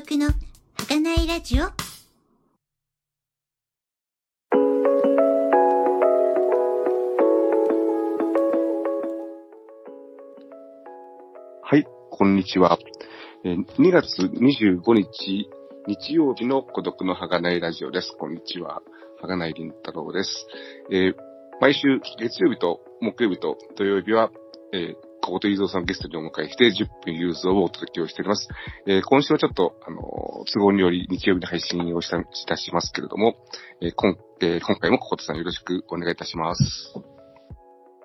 独の儚いラジオはい、こんにちは。え2月25日、日曜日の孤独の儚いラジオです。こんにちは。儚い林太郎です。えー毎週月曜日と木曜日と土曜日は、えー、小言伊蔵さんをゲストにお迎えして10分融通をお届けをしております。えー今週はちょっと、あのー都合により日曜日に配信をしたいたしますけれども、えー今えー今回も小言さんよろしくお願いいたします。よ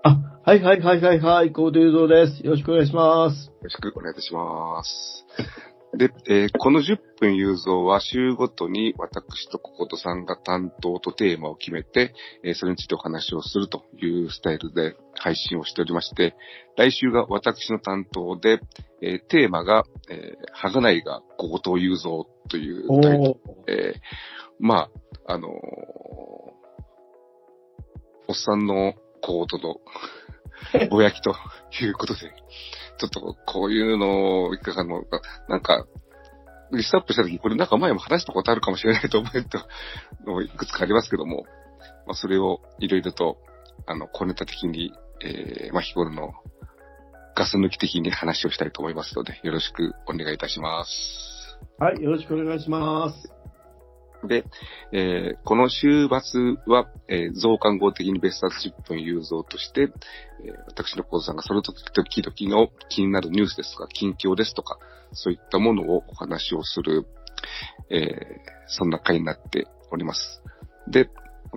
あ、はいはいはいはいはい、コードユーゾーです。よろしくお願いします。ろしくお願いいたします。で、えーこの10分融造は週ごとに私と小言さんが担当とテーマを決めて、えーそれについてお話をするというスタイルで配信をしておりまして、来週が私の担当で、えーテーマが、えー、はがないが小言融造というおタイトルー。えーまあ、あのーおっさんのコートと、ぼやきということで、ちょっとこういうのを、いかがのか、なんか、リストアップしたとき、これなんか前も話したことあるかもしれないと思うのいくつかありますけども、まあ、それをいろいろと、あの、小ネタ的に、えー、まあ、日頃のガス抜き的に話をしたいと思いますので、よろしくお願いいたします。はい、よろしくお願いします。で、えーこの週末は、えー増刊号的に別冊10分有造として、えー私の講座さんがその時々の気になるニュースですとか、近況ですとか、そういったものをお話をする、えーそんな回になっております。で、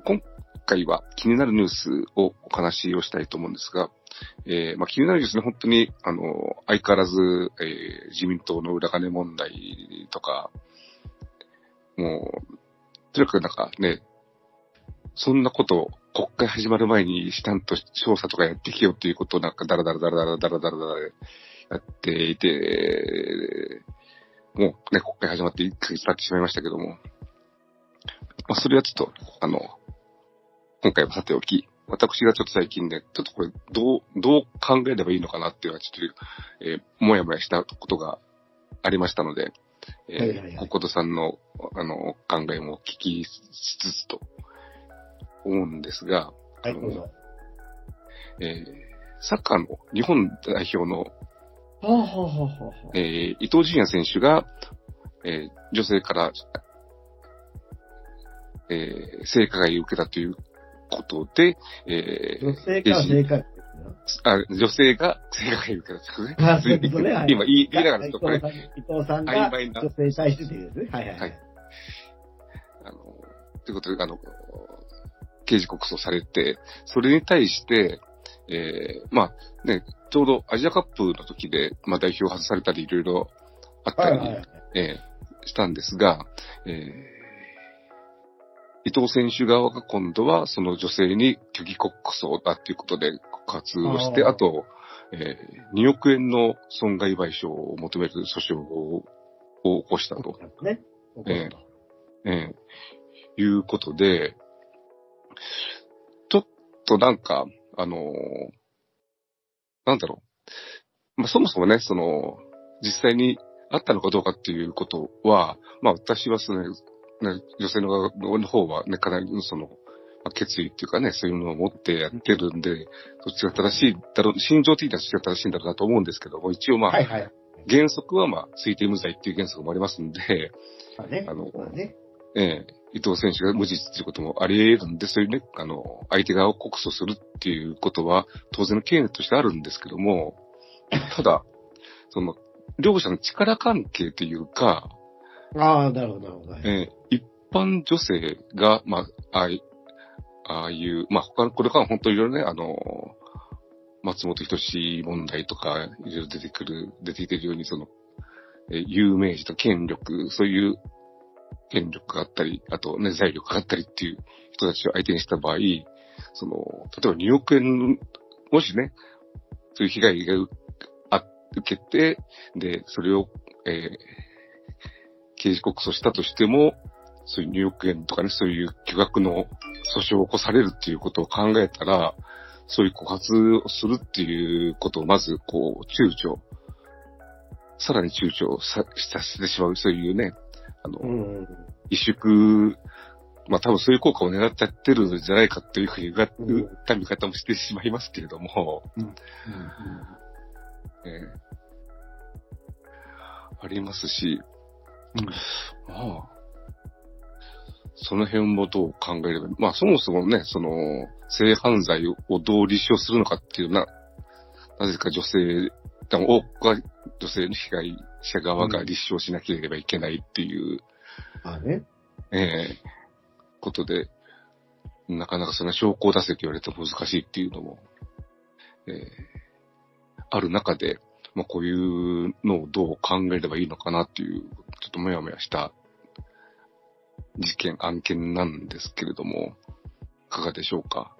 今回は気になるニュースをお話をしたいと思うんですが、えーまあ、気になるニュースね、本当に、あの、相変わらず、えー自民党の裏金問題とか、もう、とにかくなんかね、そんなことを国会始まる前にしちゃんと調査とかやってきようっていうことをなんかダラダラダラダラダラダラダラやっていて、もうね、国会始まって1ヶ月経ってしまいましたけども、まあ、それはちょっと、あの、今回はさておき、私がちょっと最近ね、ちょっとこれ、どう、どう考えればいいのかなっていうのは、ちょっと、えーもやもやしたことがありましたので、えーはいはいはい。こことさんの、あの、考えも聞きしつつと思うんですが、はい、どうぞ。えーサッカーの日本代表の、はあ、はあはあはあ、えー伊東純也選手が、えー女性から、えー性加害を受けたということで、えー女性から正解。あ女性が性加害を受けたということあね。そういうことね今言い言いながらちょっとこれ、伊藤さんが女性に対してというですね。はいはいははい。あの、ということで、あの、刑事告訴されて、それに対して、えーまあね、ちょうどアジアカップの時で、まあ代表外されたりいろいろあったり、はいはいはい。えーしたんですが、えー伊藤選手側が今度はその女性に虚偽告訴だっていうことで告発をして、あと、えー2億円の損害賠償を求める訴訟をを起こしたと。ね。怒るとええいうことで、ちょっとなんか、あのーなんだろう。まあ、そもそもね、その、実際にあったのかどうかっていうことは、まあ私はその、ね、女性の側の方はね、かなりその、まあ決意っていうかね、そういうのを持ってやってるんで、そっちが正しいだろう、心情的にはそっちが正しいんだろうなと思うんですけども、一応まあ、はいはい。原則はまあ、推定無罪っていう原則もありますんで、まあね。あのまあね。ええ伊藤選手が無実っていうこともあり得るんで、そういうね、あの、相手側を告訴するっていうことは、当然の権利としてあるんですけども、ただ、その、両者の力関係というか、ああ、なるほど、なるほど。はいええ一般女性が、まあ、ああいああいう、まあ、他の、これから本当にいろいろね、あの、松本人志問題とか、いろいろ出てくる、出てきてるように、その、えー有名人と権力、そういう権力があったり、あとね、財力があったりっていう人たちを相手にした場合、その、例えば2億円、もしね、そういう被害が受けて、で、それを、えー刑事告訴したとしても、そういう2億円とかね、そういう巨額の訴訟を起こされるっていうことを考えたら、そういう告発をするっていうことをまず、こう、躊躇さらに躊躇ささせてしまう、そういうね、あの、うん。萎縮、まあ多分そういう効果を狙っちゃってるんじゃないかというふうに言うん。った見方もしてしまいますけれども、うん。ええ。ありますし、まあ、その辺もどう考えれば、まあそもそもね、その、性犯罪をどう立証するのかっていうな、なぜか女性、多くは女性の被害者側が立証しなければいけないっていう、まあね。ええことで、なかなかその証拠を出せと言われても難しいっていうのも、ええある中で、まあこういうのをどう考えればいいのかなっていう、ちょっともやもやした事件、案件なんですけれども、いかがでしょうか？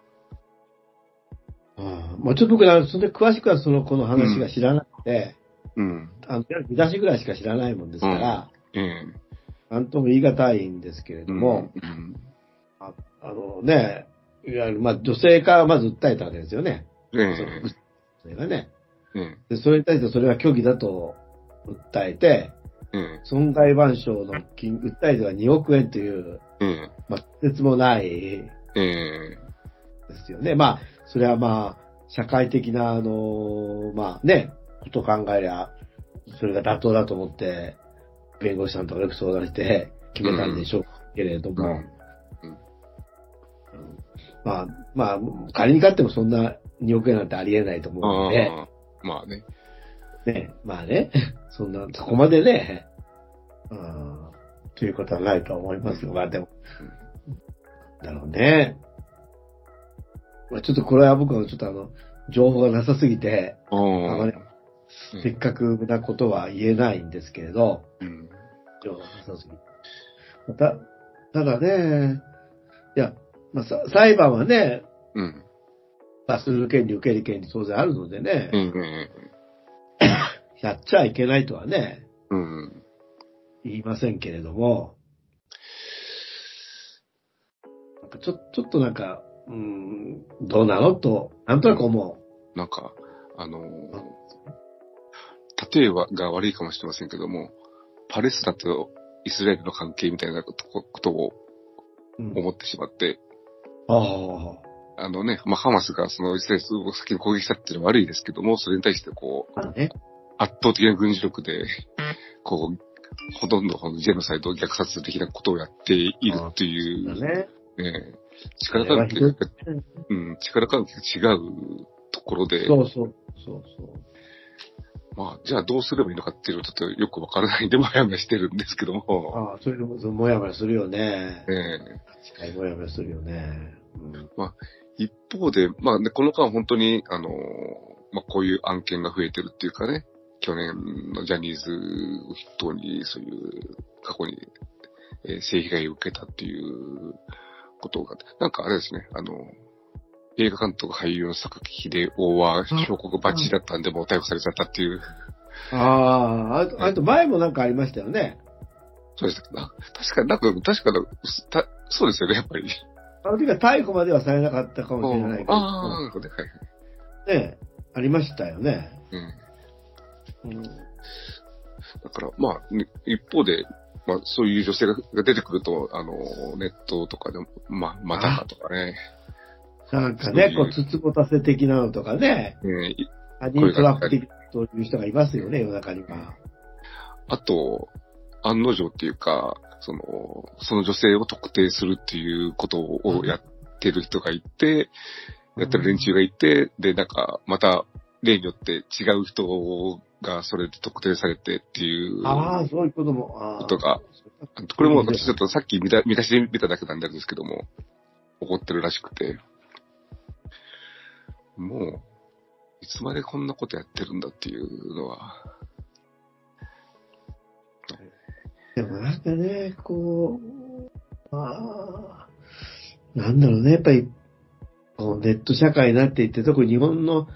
ああまあちょっと僕ら、それで詳しくはその、この話が知らなくて、うん。あの、見出しぐらいしか知らないもんですから、ええなんとも言い難いんですけれども、うん。あのね、いわゆる、まあ女性からまず訴えたわけですよね。ええそのそれがね。ええで、それに対してそれは虚偽だと訴えて、ええ損害賠償の金、訴えては2億円という、ええまあ、説もないええですよね。まあ、それはまあ、社会的な、あの、まあね、ことを考えりゃ、それが妥当だと思って、弁護士さんとかよく相談して決めたんでしょうけれども、うん。まあ、まあ、仮に勝ってもそんな2億円なんてありえないと思うので、ああ、まあね。ね、まあね、そんな、そこまでね、うん、ということはないとは思いますが、まあでも、だろうね。まあちょっとこれは僕はちょっとあの、情報がなさすぎて、あまり的確なことは言えないんですけれど、うん。情報がなさすぎて。また、ただね、いや、まあ、さ裁判はね、うん。罰する権利、受ける権利当然あるのでね、うん。うんやっちゃいけないとはね、うん。言いませんけれども、なんかちょ、ちょっとなんか、うーん、どうなの？と、なんとなく思なんか、あのー、例えばが悪いかもしれませんけども、パレスチナとイスラエルの関係みたいなことをう。うん、思ってしまって、ああのね、まあ、ハマスがそのイスラエルを先に攻撃したっていうのは悪いですけども、それに対してこう、ね。圧倒的な軍事力で、こう、ほとんどこのジェノサイド、虐殺的なことをやっているっていう、だね。ね、力関係が、うん、力関係が違うところで、そうそう、そうそう。まあ、じゃあどうすればいいのかっていうのはちょっとよくわからないんで、もやもやしてるんですけども、ああ、それでも、もやもやするよね。ええもやもやするよね。うん一方で、まあね、この間本当に、あのーまあこういう案件が増えてるっていうかね、去年のジャニーズを筆頭に、そういう過去に、えー性被害を受けたっていうことが、なんかあれですね、あの、映画監督俳優の坂木秀夫は標告バッチリだったんで、もう逮捕されちゃったっていう、ああ、あと、あと前もなんかありましたよね。そうでしたっけな確か、なんか、確かた、そうですよね、やっぱり。あの時は逮捕まではされなかったかもしれないけど。ああ、なるほどね、はいはい。ねありましたよね。うん。うん。だから、まあ、ね一方で、まあ、そういう女性がが出てくると、あの、ネットとかでも、まあ、またかとかね、なんかね、こう、つつぼたせ的なのとかね、ねいハニートラップ的という人がいますよね、世の中には。あと、案の定っていうか、その、その女性を特定するっていうことをやってる人がいて、やってる連中がいて、で、なんか、また、例によって違う人がそれで特定されてっていうああ、そういうことも。ことが、これも私ちょっとさっき見た見出しで見ただけなんですけども、起こってるらしくて、もう、いつまでこんなことやってるんだっていうのは、でもなんかね、こう、まあ、なんだろうね、やっぱり、こうネット社会になっていって、特に日本の、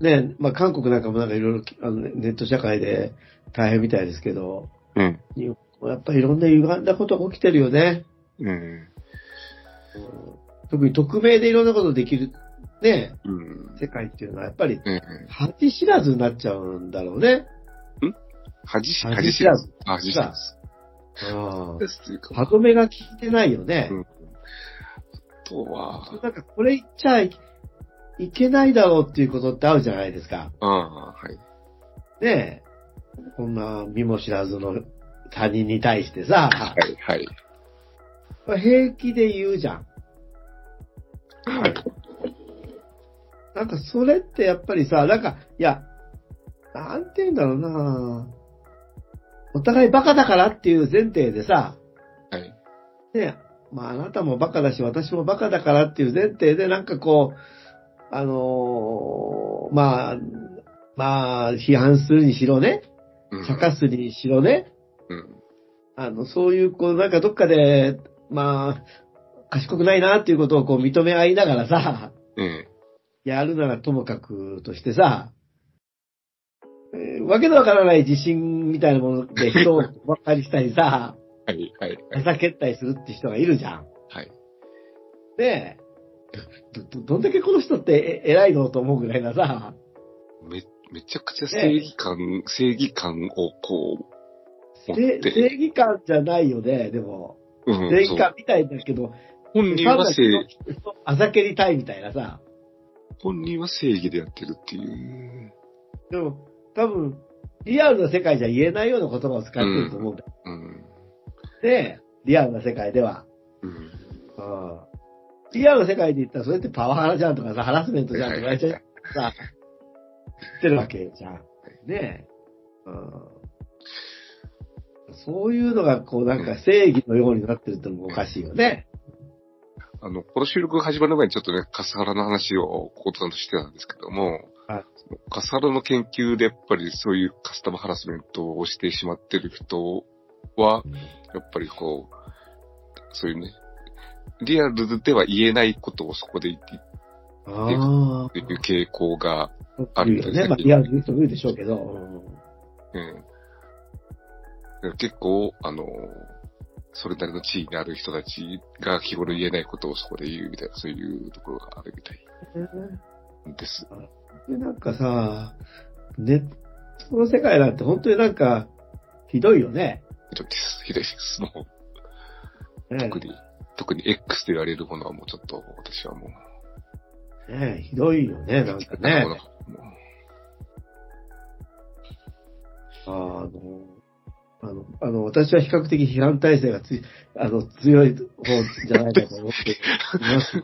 ね、まあ韓国なんかもなんかいろいろあのネット社会で大変みたいですけど、うん、やっぱりいろんな歪んだことが起きてるよね。うん、うん。特に匿名でいろんなことできる、ね、うん、世界っていうのはやっぱりええ恥知らずになっちゃうんだろうね。恥し、恥恥知らず。あ恥知らず。うんですというか。歯止めが効いてないよね。うん。あとは、なんかこれ言っちゃいいけないだろうっていうことってあるじゃないですか。ああ、はい。ねえ。こんな身も知らずの他人に対してさ、はい、はい。平気で言うじゃん。はい。なんかそれってやっぱりさ、なんか、いや、なんて言うんだろうなお互いバカだからっていう前提でさ、はい。ねえ、まああなたもバカだし私もバカだからっていう前提でなんかこう、あのーまあ、まあ、批判するにしろね、うん茶化すにしろね、うん。あの、そういう、こう、なんかどっかで、まあ、賢くないなっていうことをこう認め合いながらさ、ええ。やるならともかくとしてさ、えーわけのわからない自信みたいなもので人をばっかりしたりさ、はい、はい、はい。ふざけったりするって人がいるじゃん。はい。で、ど、ど、どんだけこの人ってえ偉いのと思うぐらいなさ、め、めちゃくちゃ正義感、正義感をこう、持せって、正義感じゃないよね、でも。うん正義感みたいだけど、本人は正、あざけりたいみたいなさ。本人は正義でやってるっていう。でも、多分、リアルな世界じゃ言えないような言葉を使ってると思うんだよ。うん。で、リアルな世界では。うん。うんリアルな世界で言ったら、それってパワハラじゃんとかさ、ハラスメントじゃんとか言われちゃうさ、言ってるわけじゃん。ねえ。うんそういうのが、こう、なんか正義のようになってるってのもおかしいよね。あの、この収録が始まる前にちょっとね、カスハラの話をコートさんとしてたんですけども、カスハラの研究でやっぱりそういうカスタマーハラスメントをしてしまってる人は、やっぱりこう、そういうね、リアルでは言えないことをそこで言っていあっていう傾向が、あ。いるよね。まあ、リアルで言う人もいるでしょうけど。うんうん、結構、あの、それなりの地位にある人たちが日頃言えないことをそこで言うみたいな、そういうところがあるみたいです。で、なんかさ、ネットの世界なんて本当になんか、ひどいよね。ひどいです。ひどいです。もう、ね特に、特に X と言われるものはもうちょっと、私はもう、ねひどいよね、なんかね。あの、あの、あの、私は比較的批判体制がつい、あの、強い方じゃないかと思っています。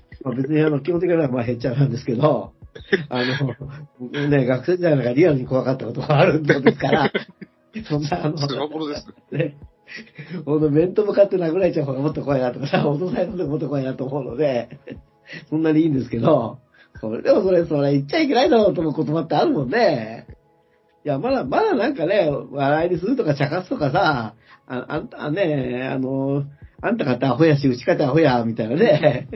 まあ、別にあの、基本的にはまあ、へっちゃらなんですけど、あの、ね、学生時代なんかリアルに怖かったことがあるんですから、そんな、あの、ね。ほんと面と向かって殴られちゃう方がもっと怖いなとかさ、脅されるのでもっと怖いなと思うので、そんなにいいんですけど、それでもそれ、それ言っちゃいけないだろうと思う言葉ってあるもんね。いや、まだ、まだなんかね、笑いにするとか茶化すとかさ、ああんたね、あの、あんたかってアホやし、うちかってアホや、みたいなね、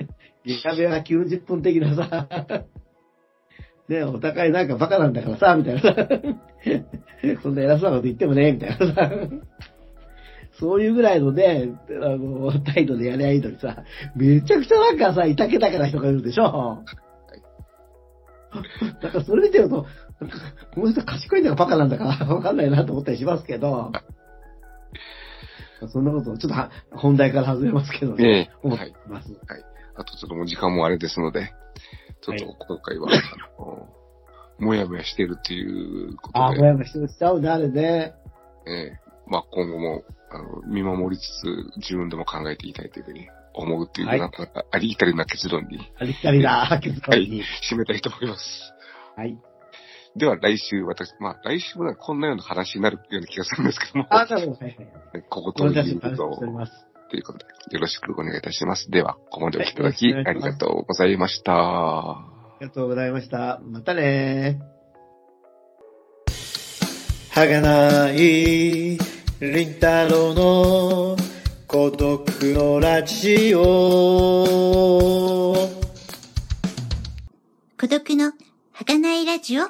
ゲカ部屋が90分的なさ、ね、お互いなんかバカなんだからさ、みたいなさ、そんな偉そうなこと言ってもね、みたいなさ、そういうぐらいのね、あの、態度でやりゃいいのにさ、めちゃくちゃなんかさ、いたけたけな人がいるでしょ。なんかそれ見てると、なんかこの人賢いんだかバカなんだか わかんないなと思ったりしますけど、そんなこと、ちょっとは本題から外れますけどね、ええ。思っはい。てます。あとちょっともう時間もあれですので、ちょっと今回は、あのもやもやしてるっていうこああ、とで、もやもやしてしちゃうね、あれね。ええまあ今後も、あの、見守りつつ、自分でも考えていきたいというふうに思うっていう、はいなんか、ありきたりな結論にあり きたりな、結論に。締めたいと思います。はい。では来週、私、まあ来週もなんかこんなような話になるような気がするんですけども、あ、なるほど。はいはい。ここということたち話しております。ということで、よろしくお願いいたします。では、ここまでお聞きいただき、ありがとうございました。ありがとうございました。またねはがない、りんたろの孤独のラジオ。孤独の儚いラジオ